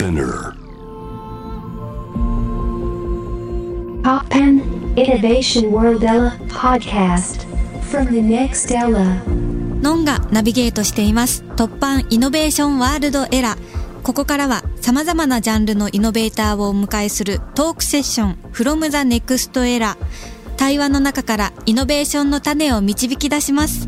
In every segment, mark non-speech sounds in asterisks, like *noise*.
Spinner. Poppen Innovation World Ella podcast from the next Ella. ノンがナビゲートしています突版イノベーションワールドエラーここからは様々なジャンルのイノベーターをお迎えするトークセッション from the next era 対話の中からイノベーションの種を導き出します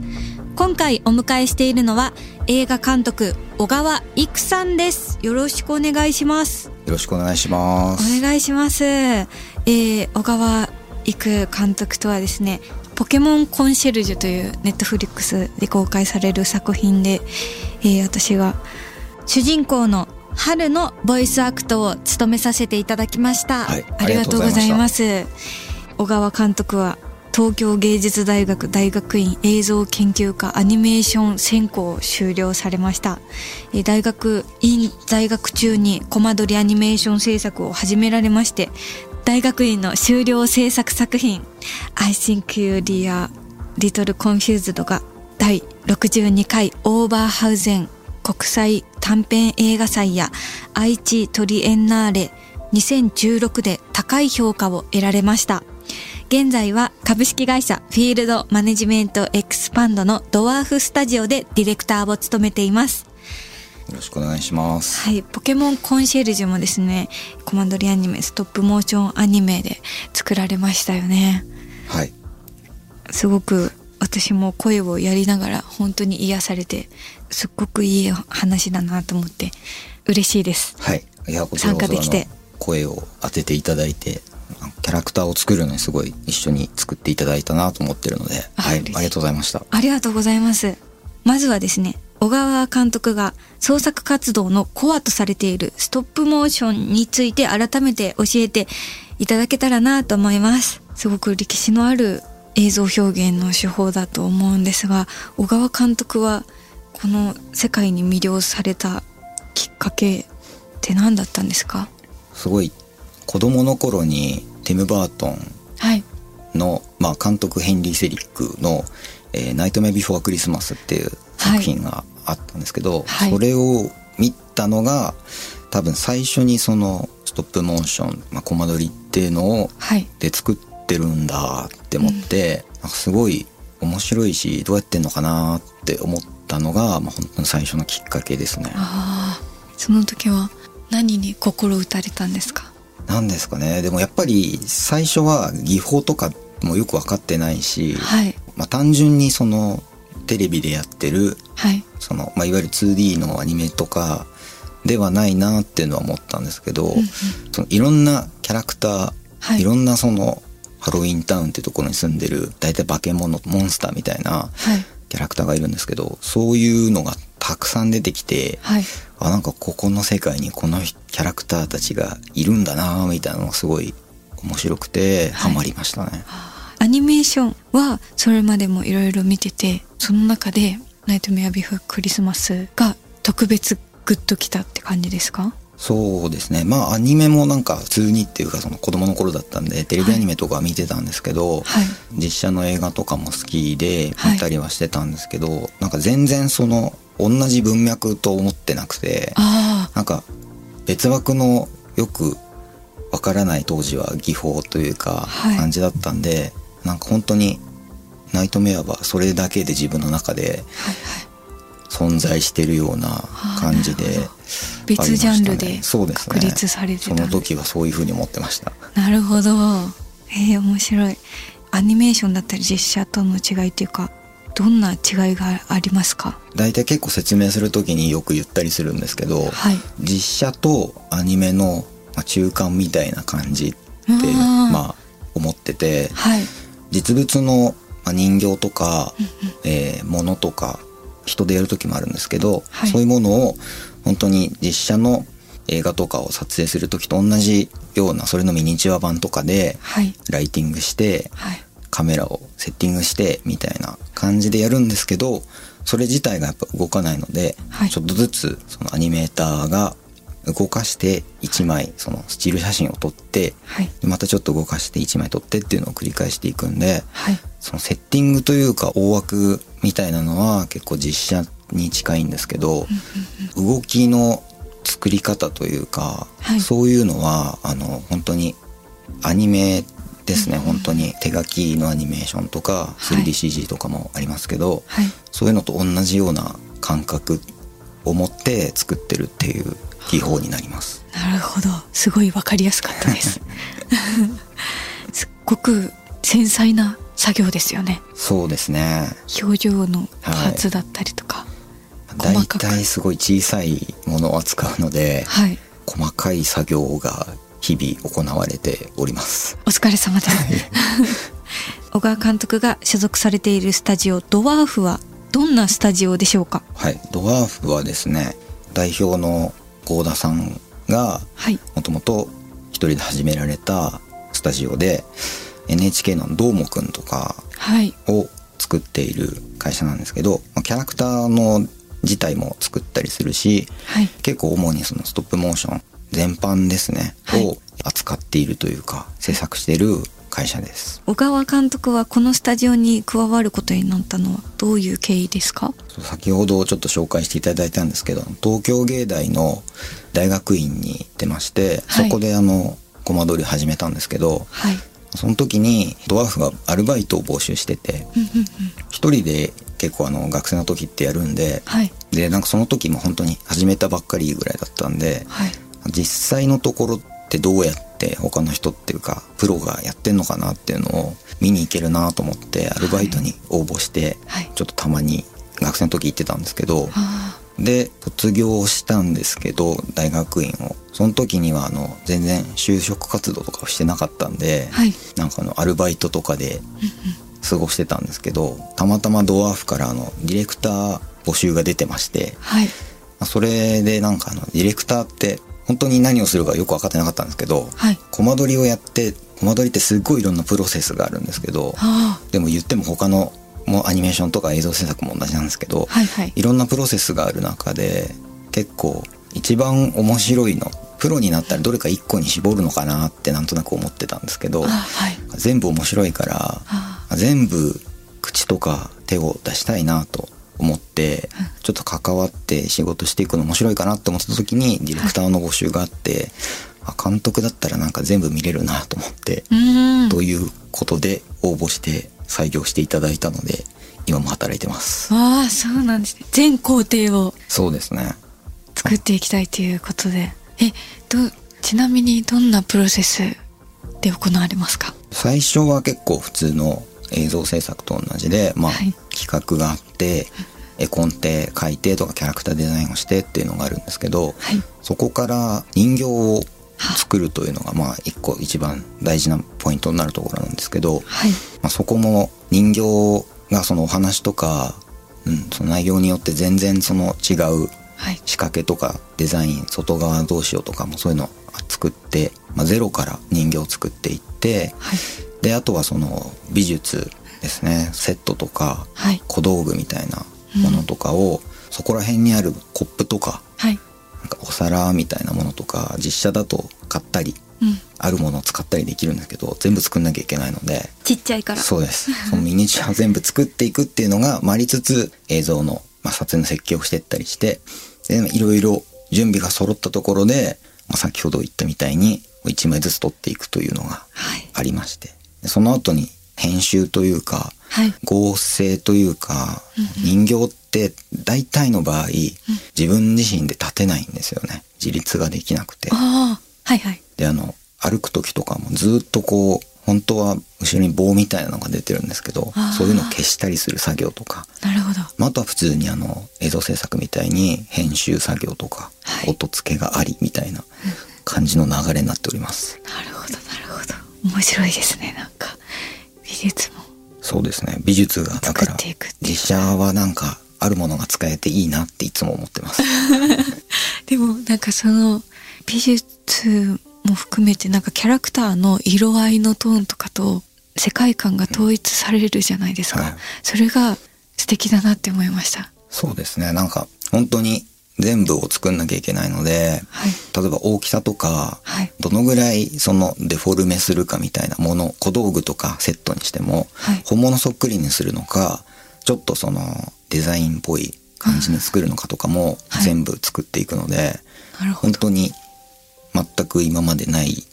今回お迎えしているのは映画監督小川育さんですよろしくお願いしますよろしくお願いします。お願いします。えー、小川育監督とはですね、ポケモンコンシェルジュというネットフリックスで公開される作品で、えー、私が主人公のハルのボイスアクトを務めさせていただきました。はいありがとうございます。小川監督は東京芸術大学大学院映像研究科アニメーション専攻を修了されました。大学院在学中にコマ撮りアニメーション制作を始められまして、大学院の修了制作作品 I think you are little confused が第62回オーバーハウゼン国際短編映画祭や愛知トリエンナーレ2016で高い評価を得られました。現在は株式会社フィールドマネジメントエクスパンドのドワーフスタジオでディレクターを務めています。よろしくお願いします。はい、ポケモンコンシェルジュもですね、コマンドリアニメ、ストップモーションアニメで作られましたよね。はい。すごく私も声をやりながら本当に癒されて、すっごくいい話だなと思って嬉しいです。はい。いや、こちらこそ参加できて声を当てていただいて、キャラクターを作るのにすごい一緒に作っていただいたなと思ってるので、はい。ありがとうございました。ありがとうございます。まずはですね、小川監督が創作活動のコアとされているストップモーションについて改めて教えていただけたらなと思います。すごく歴史のある映像表現の手法だと思うんですが、小川監督はこの世界に魅了されたきっかけって何だったんですか？すごい、子供の頃にティム・バートンはい。の、まあ、監督ヘンリー・セリックの、えーナイトメビフォー・クリスマスっていう作品があったんですけど、はいそれを見たのが多分最初にそのストップモーション、まあ、コマ撮りっていうのをはい。で作ってるんだって思って、なんかすごい面白いしどうやってんのかなって思ったのが、まあ、本当に最初のきっかけですね。その時は何に心打たれたんですか？なんですかねでもやっぱり最初は技法とかもよく分かってないし、はい。まあ、単純にそのテレビでやってるはい。その、まあ、いわゆる 2D のアニメとかではないなっていうのは思ったんですけど、そのいろんなキャラクター、はいい、ろんなそのハロウィンタウンっていうところに住んでる大体化け物モンスターみたいなはい。キャラクターがいるんですけどそういうのがたくさん出てきて、はい。あなんかここの世界にこのキャラクターたちがいるんだなみたいなのがすごい面白くてハマりましたね。アニメーションはそれまでもいろいろ見ててその中で「ナイトメアビフクリスマス」が特別グッときたって感じですか？そうですね。まあアニメもなんか普通にっていうかその子供の頃だったんでテレビアニメとか見てたんですけど、はい。実写の映画とかも好きではい。見たりはしてたんですけど、なんか全然その同じ文脈と思ってなくてあなんか別枠のよくわからない当時は技法というかはい。感じだったんで、なんか本当にナイトメアはそれだけで自分の中で存在してるような感じであーなるほ別ジャンルで確立されてた。その時はそういうふうに思ってました。なるほど。えー、面白い。アニメーションだったり実写との違いっていうかどんな違いがありますか？大体結構説明する時によく言ったりするんですけど、はい。実写とアニメのまあ中間みたいな感じってまあ思っててはい。実物のまあ人形とか、えー物とか人でやる時もあるんですけど、はい。そういうものを本当に実写の映画とかを撮影する時と同じようなそれのミニチュア版とかではい。ライティングしてはいカメラをセッティングしてみたいな感じでやるんですけどそれ自体がやっぱ動かないので、はい。ちょっとずつそのアニメーターが動かして1枚そのスチール写真を撮ってはい。でまたちょっと動かして1枚撮ってっていうのを繰り返していくんではい。そのセッティングというか大枠みたいなのは結構実写に近いんですけど動きの作り方というか、はい。そういうのはあの本当にアニメですね、本当に。手書きのアニメーションとかはい。3DCG とかもありますけど、はい。そういうのと同じような感覚を持って作ってるっていう技法になります。なるほど。すごいわかりやすかったです。*laughs* すっごく繊細な作業ですよね。そうですね。表情のパーツだったりとか。だい。細かく。たいすごい小さいものを扱うので、はい、細かい作業が日々行われております。お疲れ様です。小川監督が所属されているスタジオドワーフはどんなスタジオでしょうか？はい、ドワーフはですね代表の幸田さんがはい。もともと一人で始められたスタジオで NHK の「どーもくん」とかはい。を作っている会社なんですけどまあキャラクターの自体も作ったりするしはい。結構主にそのストップモーション全般ですね、はい。を扱っているというか制作している会社です。小川監督はこのスタジオに加わることになったのはどういう経緯ですか？先ほどちょっと紹介していただいたんですけど東京芸大の大学院に行ってまして、はい。そこであのコマ撮り始めたんですけどはい。その時にドワーフがアルバイトを募集してて一人で結構あの学生の時ってやるんではい。でなんかその時も本当に始めたばっかりぐらいだったんではい実際のところってどうやって他の人っていうかプロがやってんのかなっていうのを見に行けるなと思ってアルバイトに応募してはい。ちょっとたまに学生の時行ってたんですけどあで卒業したんですけど大学院を。その時にはあの全然就職活動とかをしてなかったんで、ーはい。なんかあのアルバイトとかで過ごしてたんですけどたまたまドワーフからあのディレクター募集が出てましてはい。まあそれでなんかあのディレクターって本当に何をするかよく分かってなかったんですけどはい。コマ撮りをやってコマ撮りってすっごいいろんなプロセスがあるんですけどあ。でも言っても他のもうアニメーションとか映像制作も同じなんですけど、あはいはい。いろんなプロセスがある中で結構一番面白いのプロになったらどれか一個に絞るのかなってなんとなく思ってたんですけどあはい。全部面白いからあ。全部口とか手を出したいなと思ってちょっと関わって仕事していくの面白いかなって思った時にディレクターの募集があって、あ監督だったらなんか全部見れるなと思って、ということで応募して採用していただいたので今も働いてます。ああそうなんですね。全工程をそうですね。作っていきたいということで。えどちなみにどんなプロセスで行われますか？最初は結構普通の映像制作と同じで、まあはい。企画があって絵コンテ書いてとかキャラクターデザインをしてっていうのがあるんですけど、はい。そこから人形を作るというのがまあ一個一番大事なポイントになるところなんですけど、はい。まあ、そこも人形がそのお話とか、うん、その内容によって全然その違うはい。仕掛けとかデザイン外側どうしようとかもそういうのを作って、まあ、ゼロから人形を作っていってはい。であとはその美術ですね。セットとかはい。小道具みたいなものとかを、そこら辺にあるコップとかはい。なんかお皿みたいなものとか実写だと買ったりうん。あるものを使ったりできるんですけど全部作んなきゃいけないので。ちっちゃいから。そうです。そのミニチュアを全部作っていくっていうのがまあありつつ映像の、まあ、撮影の設計をしていったりしてでいろいろ準備が揃ったところで、まあ、先ほど言ったみたいに1枚ずつ撮っていくというのがはい。ありまして。でその後に編集というかはい。合成というか人形って大体の場合自分自身で立てないんですよね。自立ができなくて。はいはい。であの歩く時とかもずっとこう本当は後ろに棒みたいなのが出てるんですけどそういうのを消したりする作業とか、なるほど。まあ、あとは普通にあの映像制作みたいに編集作業とか、はい。音付けがありみたいな感じの流れになっております。なるほどなるほど。面白いですねなんか美術もそうですね。美術がだから作っていくっていう。実写はなんかあるものが使えていいなっていつも思ってます。*laughs* でもなんかその美術も含めてなんかキャラクターの色合いのトーンとかと世界観が統一されるじゃないですか、はい。それが素敵だなって思いました。そうですね。なんか本当に全部を作んなきゃいけないのではい例えば大きさとかはいどのぐらいそのデフォルメするかみたいなもの小道具とかセットにしても、はい本物そっくりにするのかちょっとそのデザインっぽい感じに作るのかとかもはい全部作っていくので。本当に全く今までない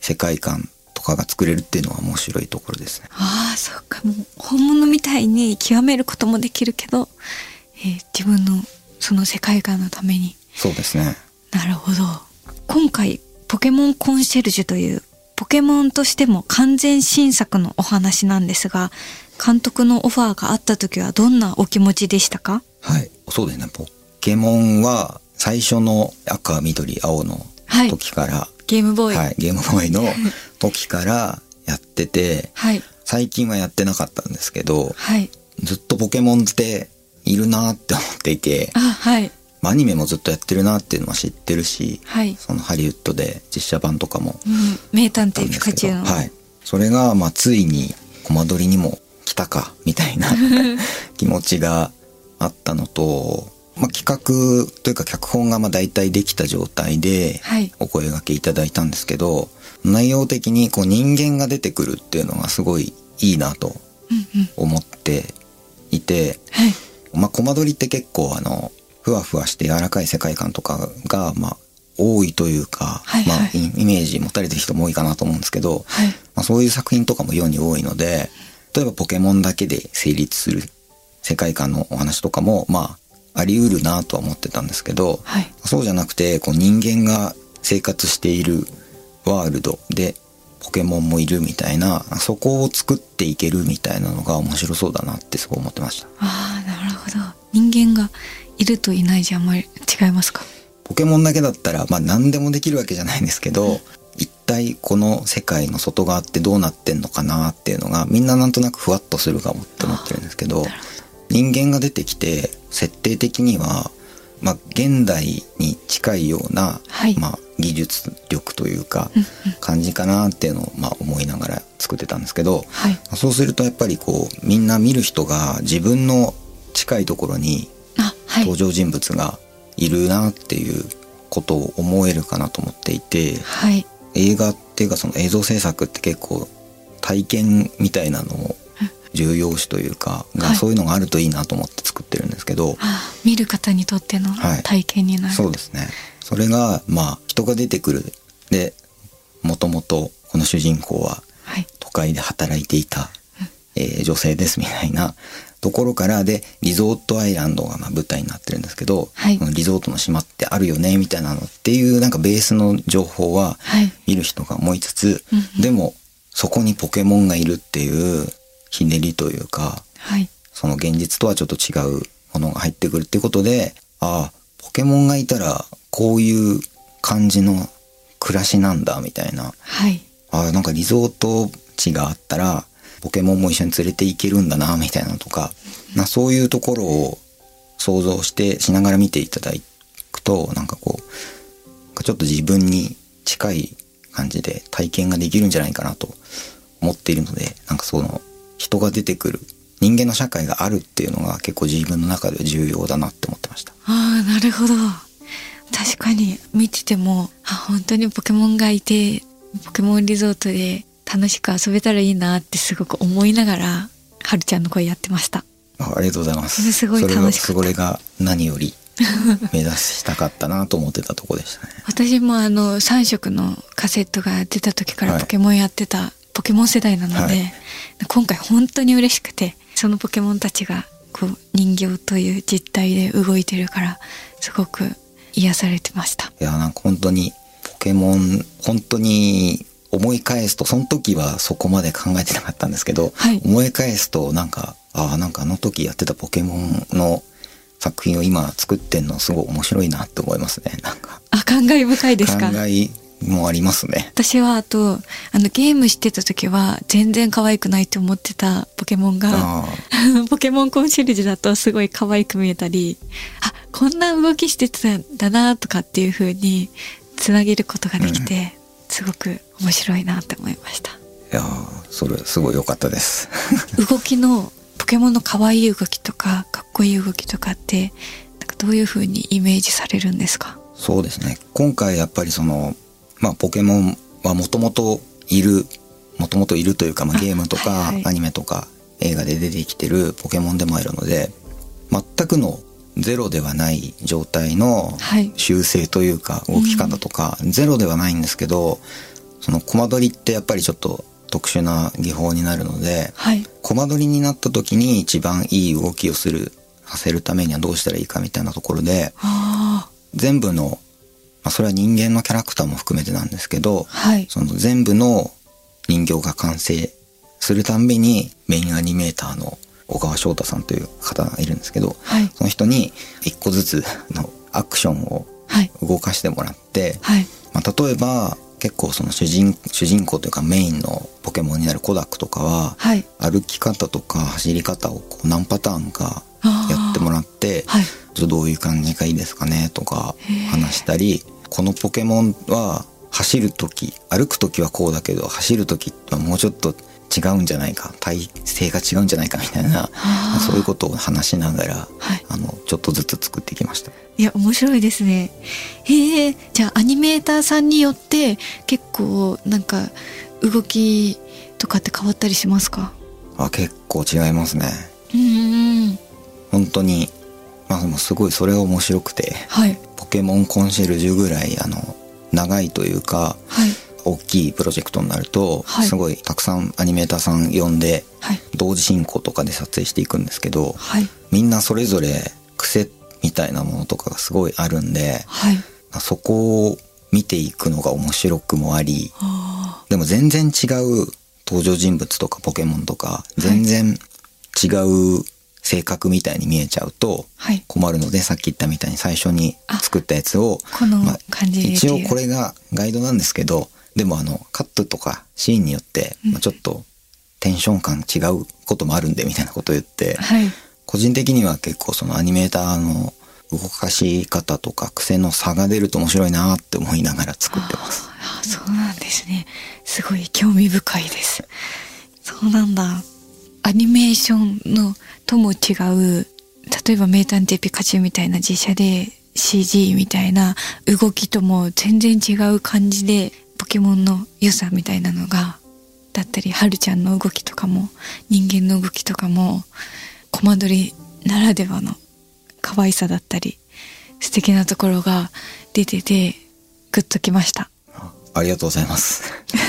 世界観とかが作れるっていうのは面白いところですね。ああ、そうか。もう本物みたいに極めることもできるけど、えー自分のその世界観のために。そうですね。なるほど。今回、ポケモンコンシェルジュという、ポケモンとしても完全新作のお話なんですが、監督のオファーがあった時はどんなお気持ちでしたか？はい。そうですね。ポケモンは最初の赤、緑、青のはい時から、ゲームボーイ。はい、ゲームボーイの *laughs* 時からやってて、はい。最近はやってなかったんですけど、はい。ずっとポケモンっているなって思っていて、あ、はい。まあアニメもずっとやってるなっていうのは知ってるし、はい。そのハリウッドで実写版とかもうん、名探偵ピカチュウの。はい。それが、まあついにコマ撮りにも来たか、みたいな *laughs* 気持ちがあったのと、まあ企画というか脚本がまあ大体できた状態ではい。お声掛けいただいたんですけど、内容的にこう人間が出てくるっていうのがすごいいいなとうんうん。思っていて、はい。まあ、コマ撮りって結構あの、ふわふわして柔らかい世界観とかが、まあ、多いというか、はいはいまあ、イイメージ持たれてる人も多いかなと思うんですけど、はい。まあ、そういう作品とかも世に多いので、例えばポケモンだけで成立する世界観のお話とかも、まあ、あり得るなとは思ってたんですけど、はい。そうじゃなくて、こう人間が生活しているワールドで、ポケモンもいるみたいな、そこを作っていけるみたいなのが面白そうだなってすごい思ってました。人間がいるといないじゃあんまり違いますか？ポケモンだけだったら、まあ何でもできるわけじゃないんですけど、一体この世界の外側ってどうなってんのかなっていうのが、みんななんとなくふわっとするかもって思ってるんですけど人間が出てきて、設定的には、まあ現代に近いような、はい。まあ技術力というかうんうん、感じかなっていうのを、まあ思いながら作ってたんですけど、はい。そうするとやっぱりこう、みんな見る人が自分の近いところに登。場人物がいるなっていうことを思えるかなと思っていてはい。映画っていうかその映像制作って結構体験みたいなのを重要視というかが、はいそういうのがあるといいなと思って作ってるんですけど、見る方にとってのはい体験になる。そうですねそれがまあ人が出てくるでもともとこの主人公ははい。都会で働いていた、えー女性ですみたいなところからでリゾートアイランドがまあ舞台になってるんですけど、はいこのリゾートの島ってあるよねみたいなのっていうなんかベースの情報ははい。見る人が思いつつ、うんうんでもそこにポケモンがいるっていうひねりというかはい。その現実とはちょっと違うものが入ってくるっていうことでああポケモンがいたらこういう感じの暮らしなんだみたいなはい。あなんかリゾート地があったらポケモンも一緒に連れて行けるんだなみたいなとか、なそういうところを想像してしながら見ていただくとなんかこうちょっと自分に近い感じで体験ができるんじゃないかなと思っているのでなんかその人が出てくる人間の社会があるっていうのが結構自分の中では重要だなって思ってました。ああ、なるほど。確かに見てても、あ、本当にポケモンがいて、ポケモンリゾートで楽しく遊べたらいいなってすごく思いながら、はるちゃんの声やってました。あありがとうございます。すごいそれが楽しかそれが何より目指したかったなと思ってたとこでしたね。*laughs* 私もあの3色のカセットが出た時からはいポケモンやってたポケモン世代なので、はい今回本当に嬉しくてそのポケモンたちがこう人形という実体で動いてるからすごく癒されてました。いやなんか本当にポケモン本当に思い返すとその時はそこまで考えてなかったんですけど、はい。思い返すとなんかああなんかあの時やってたポケモンの作品を今作ってんのすごい面白いなって思いますね。なんか。あ感慨深いですか？考えもありますね。私はあとあのゲームしてた時は全然可愛くないって思ってたポケモンがあ *laughs* ポケモンコンシェルジュだとすごい可愛く見えたりあこんな動きしてたんだなとかっていう風につなげることができて、すごく面白いなって思いました。あいやーそれすごい良かったです。動きのポケモンの可愛い動きとかかっこいい動きとかってなんかどういう風にイメージされるんですか？そうですね。今回やっぱりそのまあポケモンはもともといるもともといるというか、まあ、あゲームとかはいはい。アニメとか映画で出てきてるポケモンでもあるので全くのゼロではない状態のはい。修正というか動き方とか、ゼロではないんですけどそのコマ撮りってやっぱりちょっと特殊な技法になるのではい。コマ撮りになった時に一番いい動きをするさせるためにはどうしたらいいかみたいなところであ全部の、まあ、それは人間のキャラクターも含めてなんですけどあはい。その全部の人形が完成するたんびにメインアニメーターの小川翔太さんという方がいるんですけどはい。その人に一個ずつのアクションをはい。動かしてもらって、はい。まあ、例えば結構その主人主人公というかメインのポケモンになるコダックとかははい。歩き方とか走り方をこう何パターンかやってもらってはい。どういう感じがいいですかねとか話したりこのポケモンは走る時歩く時はこうだけど走る時はもうちょっと違うんじゃないか体勢が違うんじゃないかみたいなそういうことを話しながらはい。あのちょっとずつ作ってきました。いや面白いですね。へえじゃあアニメーターさんによって結構なんか動きとかって変わったりしますか？あ結構違いますね。うん本当にまあでもすごいそれが面白くてはい。ポケモンコンシェルジュぐらいあの長いというかはい大きいプロジェクトになると、はい。すごいたくさんアニメーターさん呼んではい。同時進行とかで撮影していくんですけどはい。みんなそれぞれ癖みたいなものとかがすごいあるんではい。そこを見ていくのが面白くもありあでも全然違う登場人物とかポケモンとか全然違う性格みたいに見えちゃうと困るのでさっき言ったみたいに最初に作ったやつを一応これがガイドなんですけどでもあのカットとかシーンによって、まあちょっとテンション感違うこともあるんでみたいなことを言ってはい。個人的には結構そのアニメーターの動かし方とか癖の差が出ると面白いなって思いながら作ってます。ああそうなんですね。すごい興味深いです。そうなんだ。アニメーションのとも違う例えば「名探偵ピカチュウ」みたいな実写で CG みたいな動きとも全然違う感じでポケモンの良さみたいなのがだったりはるちゃんの動きとかも人間の動きとかもコマ撮りならではの可愛さだったり素敵なところが出ててグッときました。あありがとうございます。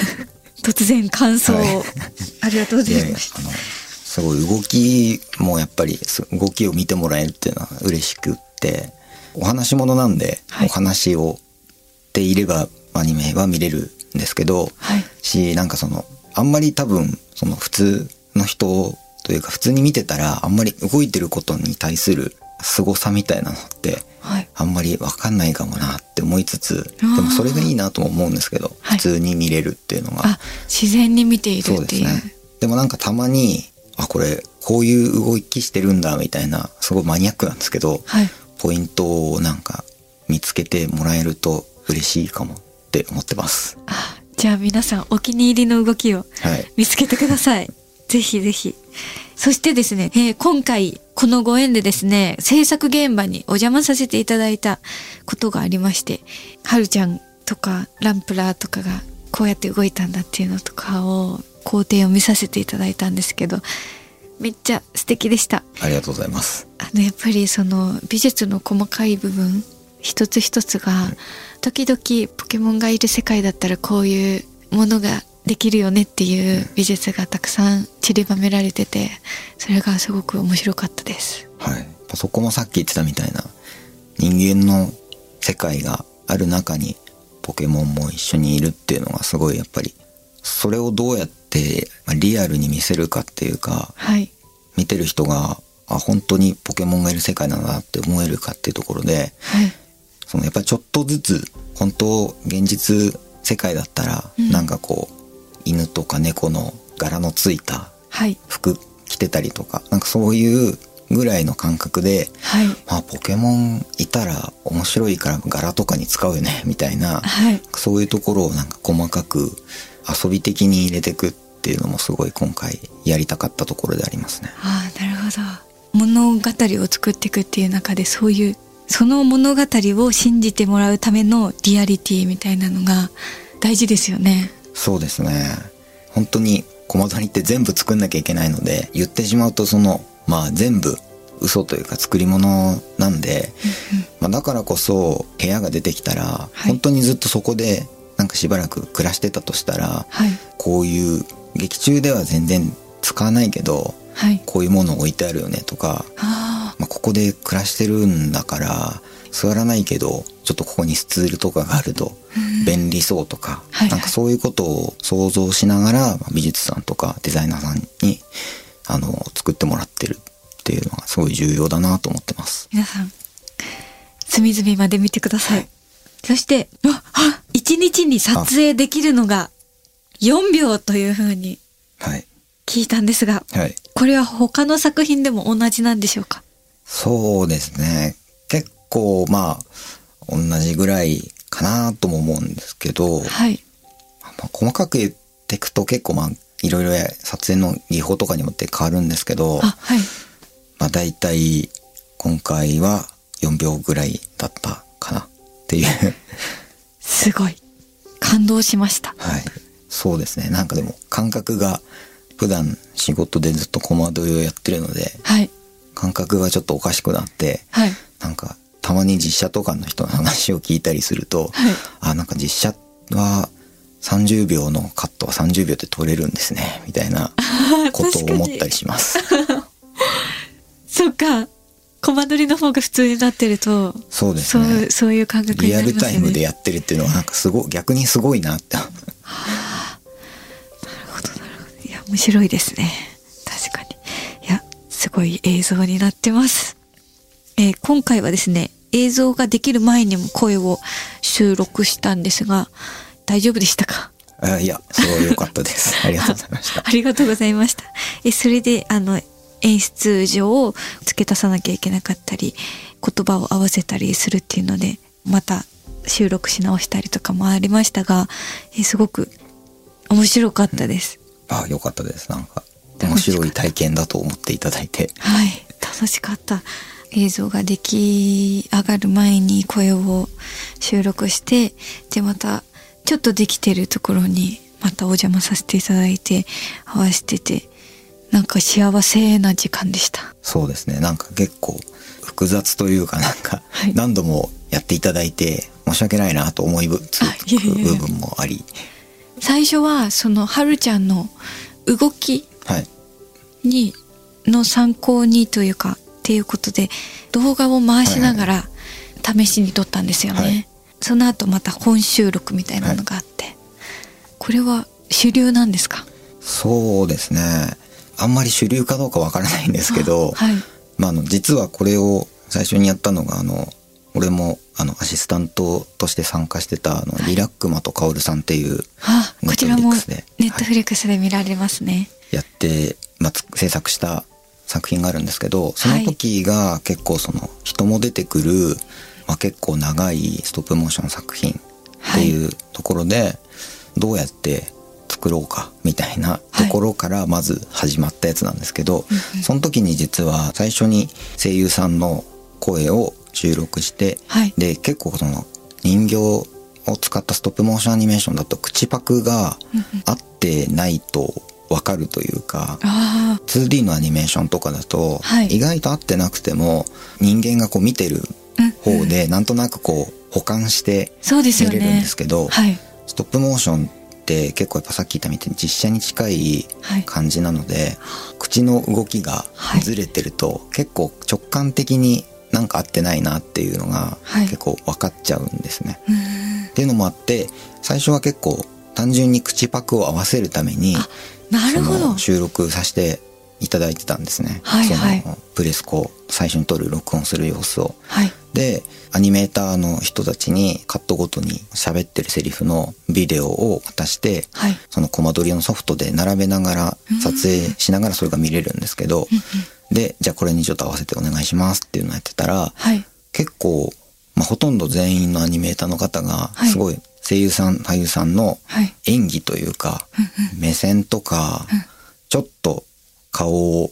*laughs* 突然感想を、はい。*laughs* ありがとうございました。あのすごい動きもやっぱりす動きを見てもらえるっていうのは嬉しくってお話ものなんで、はい。お話をっていればアニメは見れるんですけど、はい。しなんかそのあんまり多分その普通の人というか普通に見てたらあんまり動いてることに対する凄さみたいなのってはい。あんまりわかんないかもなって思いつつでもそれがいいなとも思うんですけど、はい。普通に見れるっていうのが。あ自然に見ているそうっていう。ですね。でもなんかたまに、あ、これ、こういう動きしてるんだ、みたいな、すごいマニアックなんですけど、はい。ポイントをなんか見つけてもらえると嬉しいかも。って思ってます。あじゃあ皆さんお気に入りの動きをはい。見つけてください *laughs* ぜひぜひそしてですね、えー今回このご縁でですね制作現場にお邪魔させていただいたことがありましてはるちゃんとかランプラーとかがこうやって動いたんだっていうのとかを工程を見させていただいたんですけどめっちゃ素敵でしたありがとうございます。あのやっぱりその美術の細かい部分一つ一つが時々ポケモンがいる世界だったらこういうものができるよねっていう美術がたくさん散りばめられててそれがすごく面白かったです。はい。そこもさっき言ってたみたいな、人間の世界がある中にポケモンも一緒にいるっていうのがすごいやっぱり、それをどうやってまあリアルに見せるかっていうか、はい見てる人が、あ、本当にポケモンがいる世界なんだって思えるかっていうところで、はいそのやっぱりちょっとずつ、本当現実世界だったら、うん。なんかこう、犬とか猫の柄のついたはい。服着てたりとか、なんかそういうぐらいの感覚で、はい。まあポケモンいたら面白いから柄とかに使うよね、*laughs* みたいな、はい。そういうところをなんか細かく遊び的に入れてくっていうのもすごい今回やりたかったところでありますね。ああなるほど。物語を作っていくっていう中でそういうその物語を信じてもらうためのリアリティみたいなのが大事ですよね。そうですね。本当にコマ撮りって全部作んなきゃいけないので、言ってしまうとその、まあ全部嘘というか作り物なんで、まあ、だからこそ部屋が出てきたら、い本当にずっとそこでなんかしばらく暮らしてたとしたら、はいこういう劇中では全然使わないけどはい。こういうもの置いてあるよねとか、あまあ、ここで暮らしてるんだから座らないけどちょっとここにスツールとかがあると便利そうとか、はい。はいなんかそういうことを想像しながら、まあ美術さんとかデザイナーさんにあの作ってもらってるっていうのがすごい重要だなと思ってます。皆さん隅々まで見てください。そしてああ1日に撮影できるのが4秒というふうに。はい。聞いたんですがはい。これは他の作品でも同じなんでしょうか？そうですね。結構まあ同じぐらいかなとも思うんですけど、はいまあ、細かく言っていくと結構まあいろいろ撮影の技法とかによって変わるんですけど、あはいまあ大体今回は4秒ぐらいだったかなっていう。すごい感動しましたはい。そうですね。なんかでも感覚が普段仕事でずっとコマ撮りをやってるので、はい感覚がちょっとおかしくなって、はいなんかたまに実写とかの人の話を聞いたりすると、はいあ、なんか実写は30秒のカットは30秒で撮れるんですね、みたいなことを思ったりします。*laughs* そっかコマ撮りの方が普通になってるとそうですね。そういう感覚にリアルタイムでやってるっていうのはなんかすごい、逆にすごいなって。面白いですね。確かに。いやすごい映像になってます、えー今回はですね映像ができる前にも声を収録したんですが大丈夫でしたか？あいや、すごい良かったです。*laughs* ありがとうございました。ありがとうございました。えそれであの演出上付け足さなきゃいけなかったり言葉を合わせたりするっていうのでまた収録し直したりとかもありましたがえすごく面白かったです、あ、良かったです。なんか、面白い体験だと思っていただいて。はい、楽しかった。映像が出来上がる前に声を収録して、で、また、ちょっとできてるところに、またお邪魔させていただいて、合わせてて、なんか幸せな時間でした。そうですね。なんか結構複雑というかなんかはい何度もやっていただいて申し訳ないなと思いぶつあいやいやいや部分もあり。最初は、その、はるちゃんの動きはい。に、の参考にというか、っていうことで、動画を回しながら、試しに撮ったんですよね。はいその後また本収録みたいなのがあって、これは主流なんですか？そうですね。あんまり主流かどうかわからないんですけど、はい。まあ、あの実はこれを最初にやったのがあの俺もあのアシスタントとして参加してたあの、リラックマとカオルさんっていうあ、こちらも Netflix でネットフリックスで見られますね。やって、まあ、つ制作した作品があるんですけどその時が結構その人も出てくる、まあ、結構長いストップモーション作品っていうところで、どうやって作ろうかみたいなところからまず始まったやつなんですけど、その時に実は最初に声優さんの声を収録して、はい。で結構その人形を使ったストップモーションアニメーションだと口パクが合ってないとわかるというか、あ 2D のアニメーションとかだと、はい。意外と合ってなくても人間がこう見てるうん。方でなんとなくこう保管してそうですよね。見れるんですけど、はい。ストップモーションって結構やっぱさっき言ったみたいに実写に近いはい。感じなので、口の動きがはい。ずれてると、結構直感的になんか合ってないなっていうのがはい結構分かっちゃうんですね。うーんっていうのもあって最初は結構単純に口パクを合わせるためにあなるほど。収録させていただいてたんですね。はいはいそのプレスコ最初に撮る録音する様子を。はい。でアニメーターの人たちにカットごとに喋ってるセリフのビデオを渡して、はい。そのコマ撮りのソフトで並べながら撮影しながらそれが見れるんですけど、でじゃあこれにちょっと合わせてお願いしますっていうのをやってたら、はい。結構、まあ、ほとんど全員のアニメーターの方がはいすごい声優さん俳優さんのはい。演技というか、目線とか、ちょっと顔を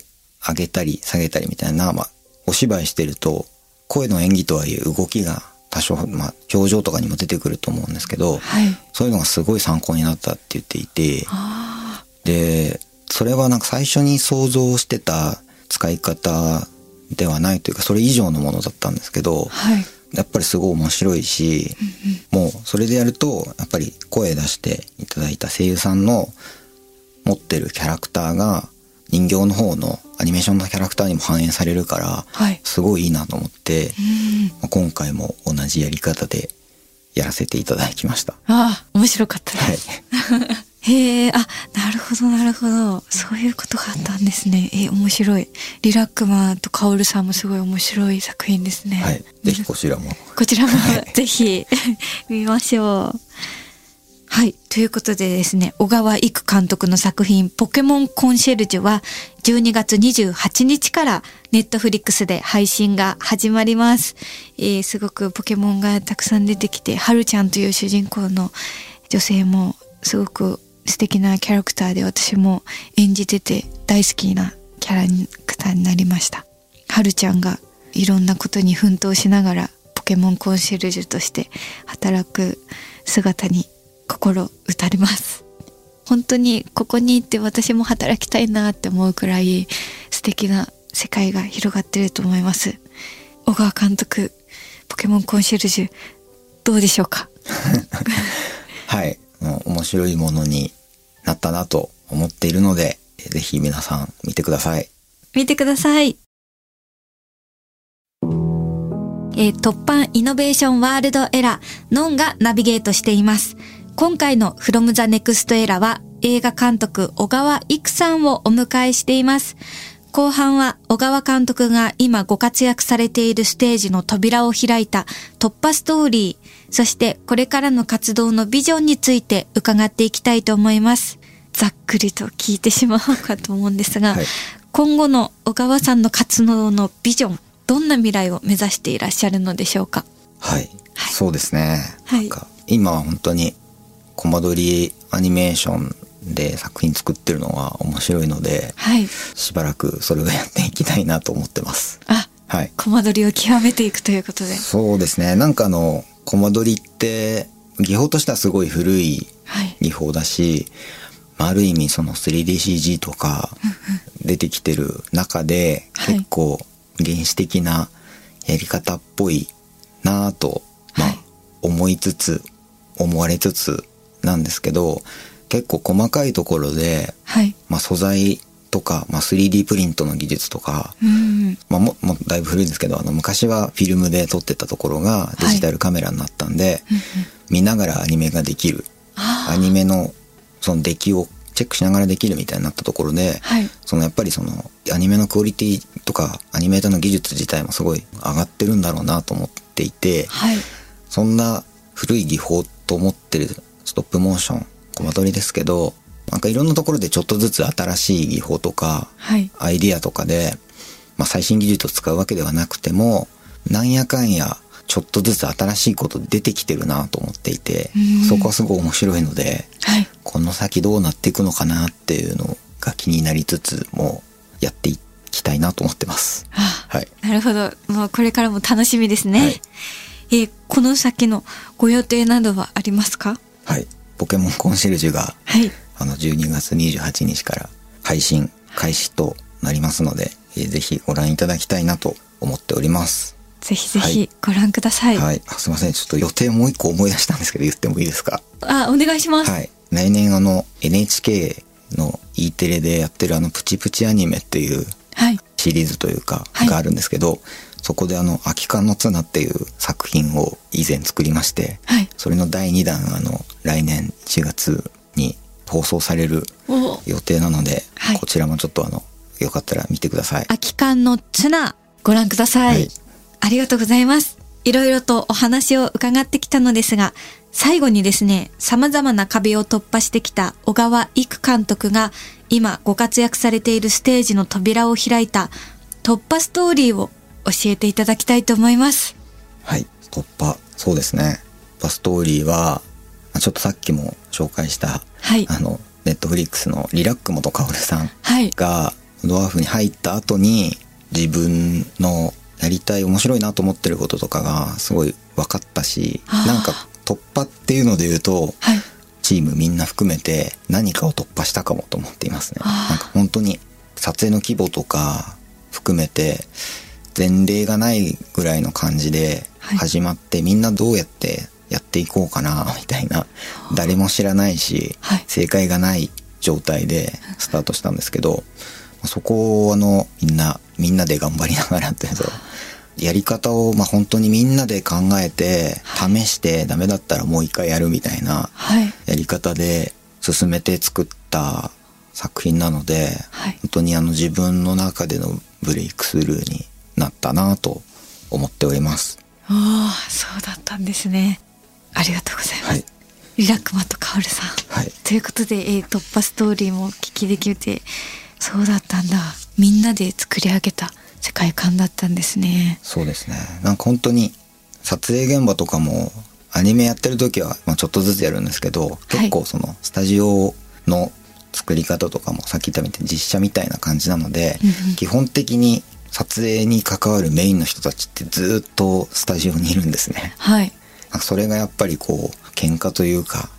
上げたり下げたりみたいな、まあ、お芝居してると声の演技とはいえ動きが多少、まあ、表情とかにも出てくると思うんですけど、はい。そういうのがすごい参考になったって言っていて、あで、それはなんか最初に想像してた使い方ではないというかそれ以上のものだったんですけど、はい。やっぱりすごい面白いし、もうそれでやるとやっぱり声出していただいた声優さんの持ってるキャラクターが人形の方のアニメーションのキャラクターにも反映されるから、はい。すごいいいなと思って、うん。まあ今回も同じやり方でやらせていただきました。ああ、面白かったはいです。。へえ、あ、ほど、なるほど。そういうことがあったんですね。え、面白い。リラックマンとカオルさんもすごい面白い作品ですね。はい。ぜひこちらも。こちらも *laughs* ぜひ見ましょう。はい。ということでですね、小川育監督の作品、ポケモンコンシェルジュは、12月28日からネットフリックスで配信が始まります。えーすごくポケモンがたくさん出てきて、はるちゃんという主人公の女性もすごく素敵なキャラクターで私も演じてて大好きなキャラクターになりました。はるちゃんがいろんなことに奮闘しながらポケモンコンシェルジュとして働く姿に心打たれます。本当にここに行って私も働きたいなって思うくらい素敵な世界が広がってると思います。小川監督、ポケモンコンシェルジュ、どうでしょうか？*laughs* はい。面白いものになったなと思っているので、ぜひ皆さん見てください。見てください。えー突版イノベーションワールドエラー、ノンがナビゲートしています。今回の From the Next Era は映画監督小川育さんをお迎えしています。後半は小川監督が今ご活躍されているステージの扉を開いた突破ストーリー、そしてこれからの活動のビジョンについて伺っていきたいと思います。ざっくりと聞いてしまおうかと思うんですが、はい今後の小川さんの活動のビジョン、どんな未来を目指していらっしゃるのでしょうか？はい。はいそうですね。はい今は本当にコマ撮りアニメーションで作品作ってるのが面白いので、はい。しばらくそれをやっていきたいなと思ってます。あ、はい。コマ撮りを極めていくということで。そうですね。なんかあの、コマ撮りって技法としてはすごい古いはい。技法だし、まあある意味その 3DCG とか出てきてる中ではい結構原始的なやり方っぽいなぁと、まはいあ思いつつ思われつつなんですけど結構細かいところで、はい。まあ、素材とか、まあ、3D プリントの技術とか、うん。まあ、ももうだいぶ古いんですけどあの昔はフィルムで撮ってたところがデジタルカメラになったんで、うんうん見ながらアニメができるあアニメのその出来をチェックしながらできるみたいになったところで、はい。そのやっぱりそのアニメのクオリティとかアニメーターの技術自体もすごい上がってるんだろうなと思っていてはい。そんな古い技法と思ってるストップモーションコマ撮りですけどなんかいろんなところでちょっとずつ新しい技法とかはい。アイディアとかで、まあ、最新技術を使うわけではなくてもなんやかんやちょっとずつ新しいこと出てきてるなと思っていてうんそこはすごい面白いのではい。この先どうなっていくのかなっていうのが気になりつつもやっていきたいなと思ってます。あはい。なるほど。もうこれからも楽しみですね。はいえーこの先のご予定などはありますか？はい。ポケモンコンシェルジュがはい。あの12月28日から配信開始となりますので、えーぜひご覧いただきたいなと思っております。ぜひぜひはいご覧ください。はい。あすいません。ちょっと予定もう一個思い出したんですけど言ってもいいですか？あ、お願いします。はい。来年あの NHK の E テレでやってるあのプチプチアニメっていうはい。シリーズというかはいがあるんですけど、そこであの「空き缶の綱」っていう作品を以前作りましてはい。それの第2弾あの来年4月に放送されるお予定なので、はいこちらもちょっとあのよかったら見てください。空き缶のツナ、ご覧ください。はいありがとうございます。いろいろとお話を伺ってきたのですが、最後にですね、様々な壁を突破してきた小川育監督が今ご活躍されているステージの扉を開いた突破ストーリーを教えていただきたいと思います。はい、突破そうですね突破ストーリーはまあちょっとさっきも紹介したはい。あのネットフリックスのリラック元薫さんはい。がドワーフに入った後に自分のやりたい面白いなと思ってることとかがすごい分かったしなんか突破っていうので言うとはい。チームみんな含めて何かを突破したかもと思っていますね。なんか本当に撮影の規模とか含めて前例がないぐらいの感じではい始まって、みんなどうやってやっていこうかなみたいな誰も知らないし、はい正解がない状態でスタートしたんですけどそこをあのみんなみんなで頑張りながらっていうとやり方をまあ本当にみんなで考えて試してダメだったらもう一回やるみたいなはい。やり方で進めて作った作品なので、はい本当にあの自分の中でのブレイクスルーになったなと思っております。ああ、そうだったんですね。ありがとうございます。はい。リラックマとカオルさん。はい。ということで、えー突破ストーリーもお聞きできて、そうだったんだ。みんなで作り上げた世界観だったんですね。そうですね。なんか本当に撮影現場とかもアニメやってる時は、まあ、ちょっとずつやるんですけど、結構そのスタジオの作り方とかもさっき言ったみたいに実写みたいな感じなので、うんうん基本的に撮影に関わるメインの人たちってずっとスタジオにいるんですね。はい。なんかそれがやっぱりこう喧嘩というか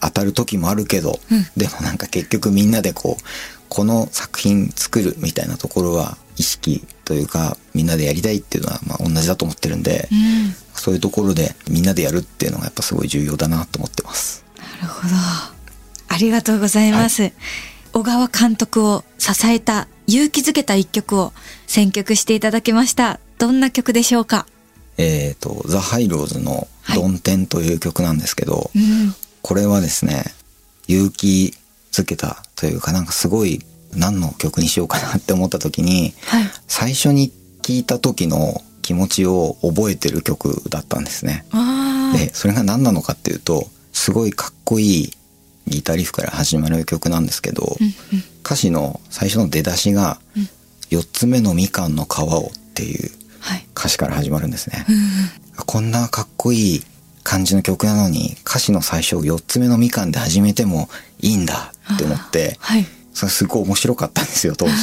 当たる時もあるけど、うんでもなんか結局みんなでこうこの作品作るみたいなところは意識というかみんなでやりたいっていうのはまあ同じだと思ってるんで、うん。そういうところでみんなでやるっていうのがやっぱすごい重要だなと思ってます。なるほど。ありがとうございます。小川監督を支えた、勇気づけた一曲を選曲していただきました。どんな曲でしょうか？えっ、とザ・ハイローズの「はいドンテン」という曲なんですけど、うん。これはですね勇気づけたというかなんかすごい何の曲にしようかなって思った時にはい。最初に聴いた時の気持ちを覚えてる曲だったんですね。でそれが何なのかっていうとすごいかっこいいギターリフから始まる曲なんですけど、うんうん。歌詞の最初の出だしがうん「4つ目のみかんの皮を」っていうはい。歌詞から始まるんですね。うんうん。こんなかっこいい感じの曲なのに歌詞の最初4つ目のみかんで始めてもいいんだって思ってはい。それすごい面白かったんですよ当時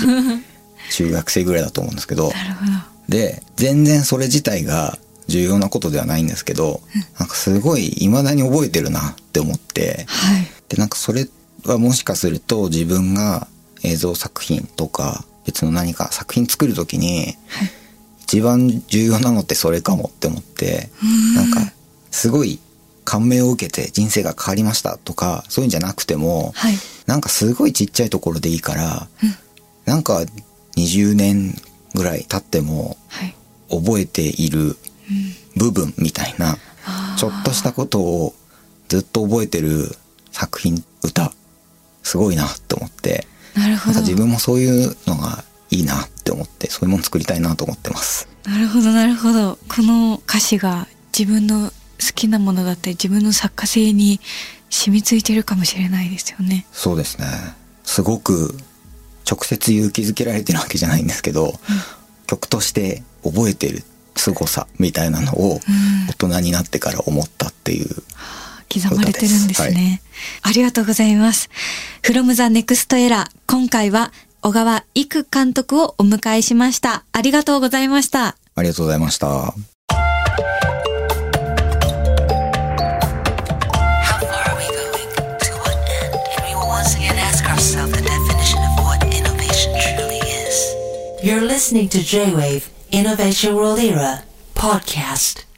*laughs* 中学生ぐらいだと思うんですけどなるほど。で全然それ自体が重要なことではないんですけどなんかすごい未だに覚えてるなって思ってはい。でなんかそれはもしかすると自分が映像作品とか別の何か作品作る時にはい。一番重要なのってそれかもって思ってなんかすごい感銘を受けて人生が変わりましたとかそういうんじゃなくてもはい。なんかすごいちっちゃいところでいいからうんなんか20年ぐらい経ってもはい。覚えているうん。部分みたいなあーちょっとしたことをずっと覚えてる作品歌すごいなって思ってなるほど。自分もそういうのがいいなって思ってそういうもの作りたいなと思ってますなるほど、なるほど。この歌詞が自分の好きなものだったり、自分の作家性に染みついてるかもしれないですよね。そうですねすごく直接勇気づけられてるわけじゃないんですけど、曲として覚えてる凄さみたいなのをうん大人になってから思ったっていう、刻まれてるんですね。ありがとうございます。from the next era 今回は小川育監督をお迎えしました。ありがとうございました。ありがとうございました. You're listening to J-Wave Innovation World Era podcast.